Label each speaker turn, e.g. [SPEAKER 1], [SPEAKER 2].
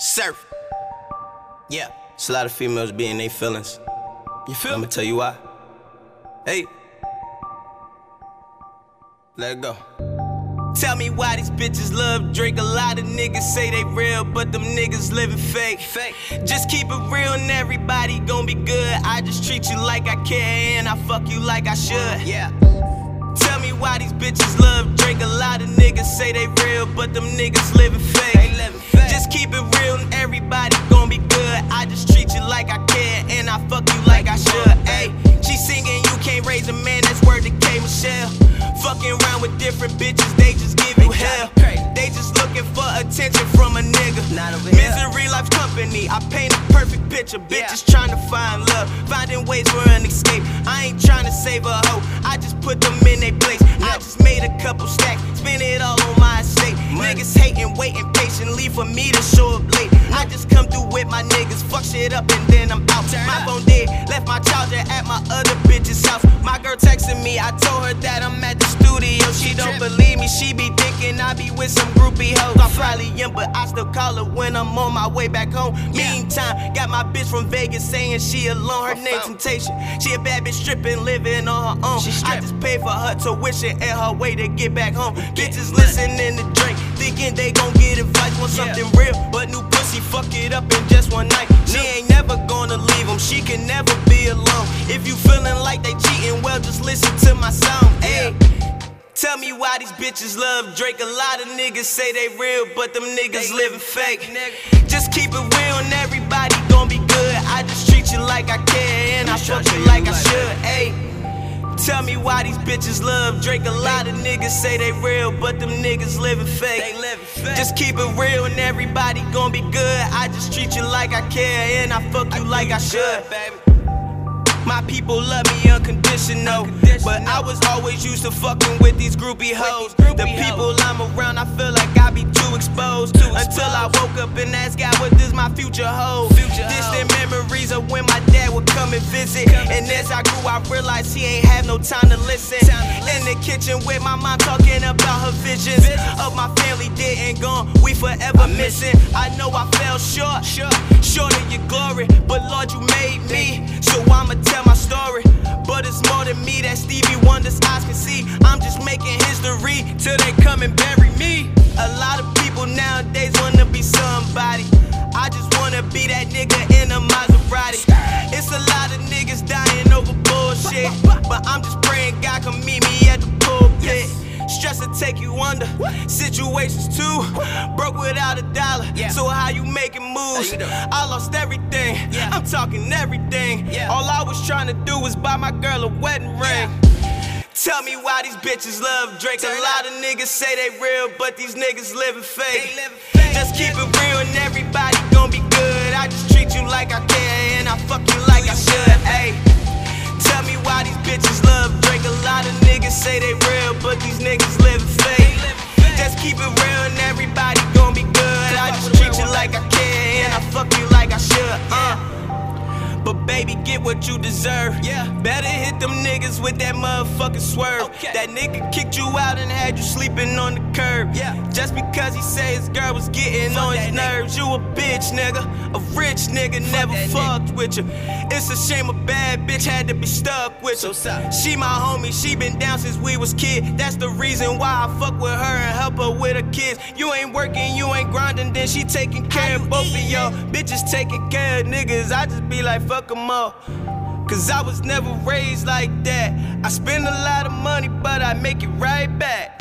[SPEAKER 1] Surf. Yeah, it's a lot of females being they feelings. You feel? I'ma tell you why. Hey. Let it go. Tell me why these bitches love Drake. A lot of niggas say they real, but them niggas living fake. Fake. Just keep it real and everybody gon' be good. I just treat you like I care and I fuck you like I should. Yeah. Why these bitches love Drake. A lot of niggas say they real, but them niggas living fake. They living fake. Just keep it real and everybody gon' be good. I just treat you like I care and I fuck you like I should. Hey, she singing, you can't raise a man. That's word to K Michelle. Fucking around with different bitches, they just give you hell. They just attention from a nigga. Misery Life Company, I paint a perfect picture. Bitches trying to find love, finding ways for an escape. I ain't trying to save a hoe, I just put them in their place. I just made a couple stacks, spend it all on my estate. Niggas hating, waiting patiently for me to show up late. I just come through with my niggas, fuck shit up and then I'm out. Some groupie hoes. I'm probably in, but I still call her when I'm on my way back home. Meantime, got my bitch from Vegas saying she alone. Her name Temptation. She a bad bitch stripping, living on her own. I just pay for her tuition and her way to get back home. Bitches listening to Drake, thinking they gon' get advice on something real, but new pussy fuck it up in just one night. She ain't never gonna leave him. She can never be alone. If you feeling like they cheating, well just listen to my song. Ayy. Tell me why these bitches love Drake. A lot of niggas say they real, but them niggas living fake. Just keep it real and everybody gon' be good. I just treat you like I care and I fuck you like I should. Ayy. Tell me why these bitches love Drake. A lot of niggas say they real, but them niggas living fake. Just keep it real and everybody gon' be good. I just treat you like I care and I fuck you like I should. My people love me unconditional. But I was always used to fucking with these groupie hoes. The people I'm around, I feel like I be too exposed. Until I woke up and asked God, what does my future hold? Distant memories of when my dad would come and visit. And as I grew, I realized he ain't have no time to listen. In the kitchen with my mom talking about her visions of my family dead and gone. We forever missing. I know I fell short, short of your glory. But Lord, you made me, so Than me that Stevie Wonder's eyes can see. I'm just making history till they come and bury me. A lot of take you under. Situations too. Broke without a dollar. So how you making moves? I lost everything. I'm talking everything. All I was trying to do was buy my girl a wedding ring. Tell me why these bitches love Drake. A lot of niggas say they real, but these niggas living fake. Just keep it real and everybody gon' be good. I just treat you like I care and I fuck you like I should. Ayy. Tell me why these bitches love Drake. A lot of niggas say they real, but these niggas living fake. Just keep it real and everybody gon' be good. I just treat you like I But baby, get what you deserve. Yeah. Better hit them niggas with that motherfucking swerve. That nigga kicked you out and had you sleeping on the curb. Yeah. Just because he say his girl was getting on his nerves. You a bitch, nigga. A rich nigga never fucked with you. It's a shame a bad bitch had to be stuck with you. She my homie, she been down since we was kid. That's the reason why I fuck with her and help her with her kids. You ain't working, you ain't grinding, then she taking care of both of y'all. Bitches taking care of niggas. I just be like, fuck them all. Cause I was never raised like that. I spend a lot of money, but I make it right back.